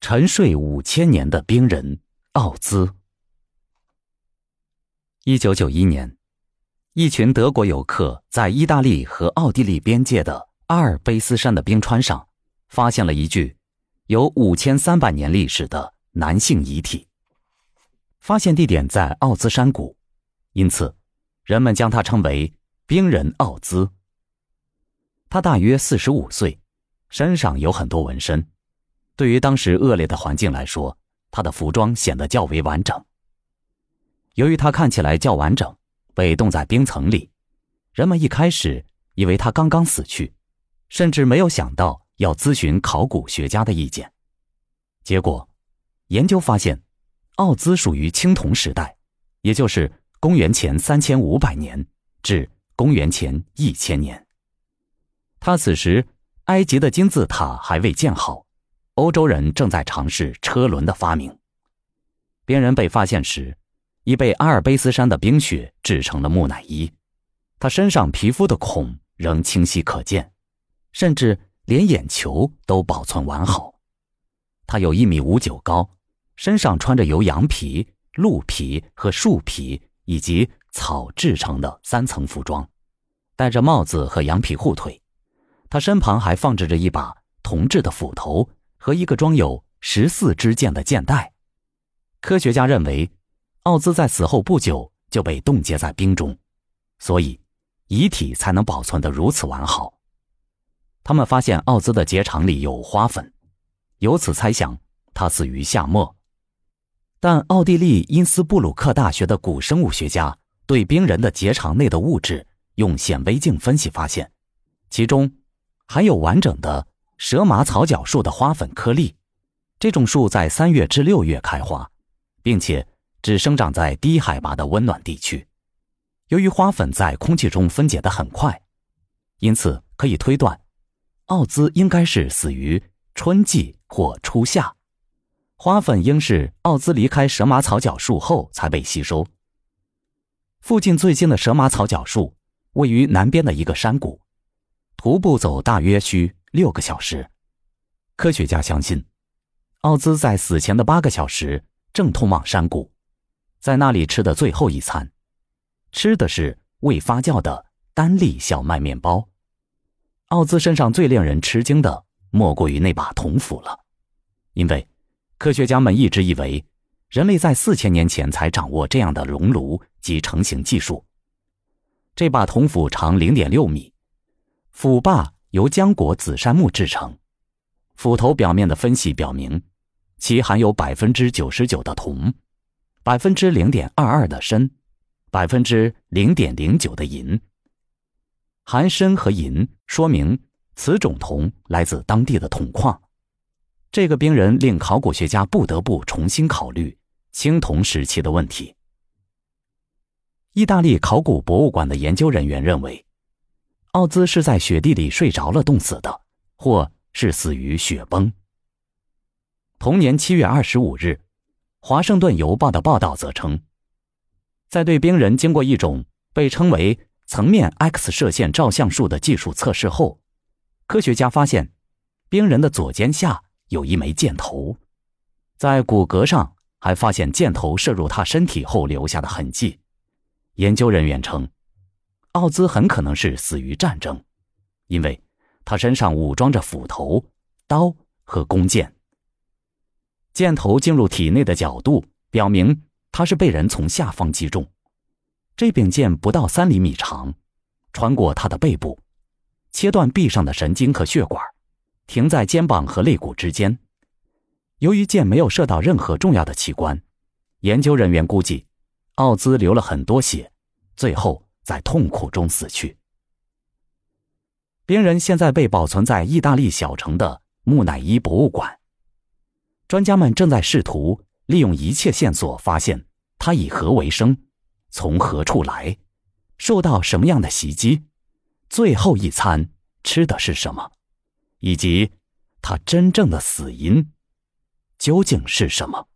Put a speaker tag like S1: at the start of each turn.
S1: 沉睡五千年的冰人奥兹。一九九一年，一群德国游客在意大利和奥地利边界的阿尔卑斯山的冰川上，发现了一具有五千三百年历史的男性遗体。发现地点在奥兹山谷，因此人们将他称为“冰人奥兹”。他大约四十五岁，身上有很多纹身。对于当时恶劣的环境来说，他的服装显得较为完整。由于他看起来较完整，被冻在冰层里，人们一开始以为他刚刚死去，甚至没有想到要咨询考古学家的意见。结果，研究发现，奥兹属于青铜时代，也就是公元前三千五百年至公元前一千年。他此时，埃及的金字塔还未建好。欧洲人正在尝试车轮的发明。别人被发现时，已被阿尔卑斯山的冰雪制成了木乃伊，他身上皮肤的孔仍清晰可见，甚至连眼球都保存完好。他有一米五九高，身上穿着由羊皮、鹿皮和树皮以及草制成的三层服装，戴着帽子和羊皮护腿。他身旁还放置着一把铜制的斧头。和一个装有十四支箭的箭袋，科学家认为，奥兹在死后不久就被冻结在冰中，所以遗体才能保存得如此完好。他们发现奥兹的结肠里有花粉，由此猜想他死于夏末。但奥地利因斯布鲁克大学的古生物学家对冰人的结肠内的物质用显微镜分析发现，其中含有完整的。蛇麻草角树的花粉颗粒，这种树在三月至六月开花，并且只生长在低海拔的温暖地区。由于花粉在空气中分解的很快，因此可以推断，奥兹应该是死于春季或初夏。花粉应是奥兹离开蛇麻草角树后才被吸收。附近最近的蛇麻草角树位于南边的一个山谷，徒步走大约需。六个小时，科学家相信，奥兹在死前的八个小时正通往山谷，在那里吃的最后一餐，吃的是未发酵的单粒小麦面包。奥兹身上最令人吃惊的莫过于那把铜斧了，因为科学家们一直以为人类在四千年前才掌握这样的熔炉及成型技术。这把铜斧长零点六米，斧把。由浆果紫杉木制成，斧头表面的分析表明，其含有百分之九十九的铜，百分之零点二二的砷，百分之零点零九的银。含砷和银说明此种铜来自当地的铜矿。这个冰人令考古学家不得不重新考虑青铜时期的问题。意大利考古博物馆的研究人员认为。奥兹是在雪地里睡着了冻死的，或是死于雪崩。同年七月二十五日，《华盛顿邮报》的报道则称，在对冰人经过一种被称为层面 X 射线照相术的技术测试后，科学家发现，冰人的左肩下有一枚箭头，在骨骼上还发现箭头射入他身体后留下的痕迹。研究人员称。奥兹很可能是死于战争，因为他身上武装着斧头、刀和弓箭。箭头进入体内的角度表明他是被人从下方击中。这柄剑不到三厘米长，穿过他的背部，切断臂上的神经和血管，停在肩膀和肋骨之间。由于箭没有射到任何重要的器官，研究人员估计，奥兹流了很多血，最后。在痛苦中死去。冰人现在被保存在意大利小城的木乃伊博物馆。专家们正在试图利用一切线索，发现他以何为生，从何处来，受到什么样的袭击，最后一餐吃的是什么，以及他真正的死因究竟是什么。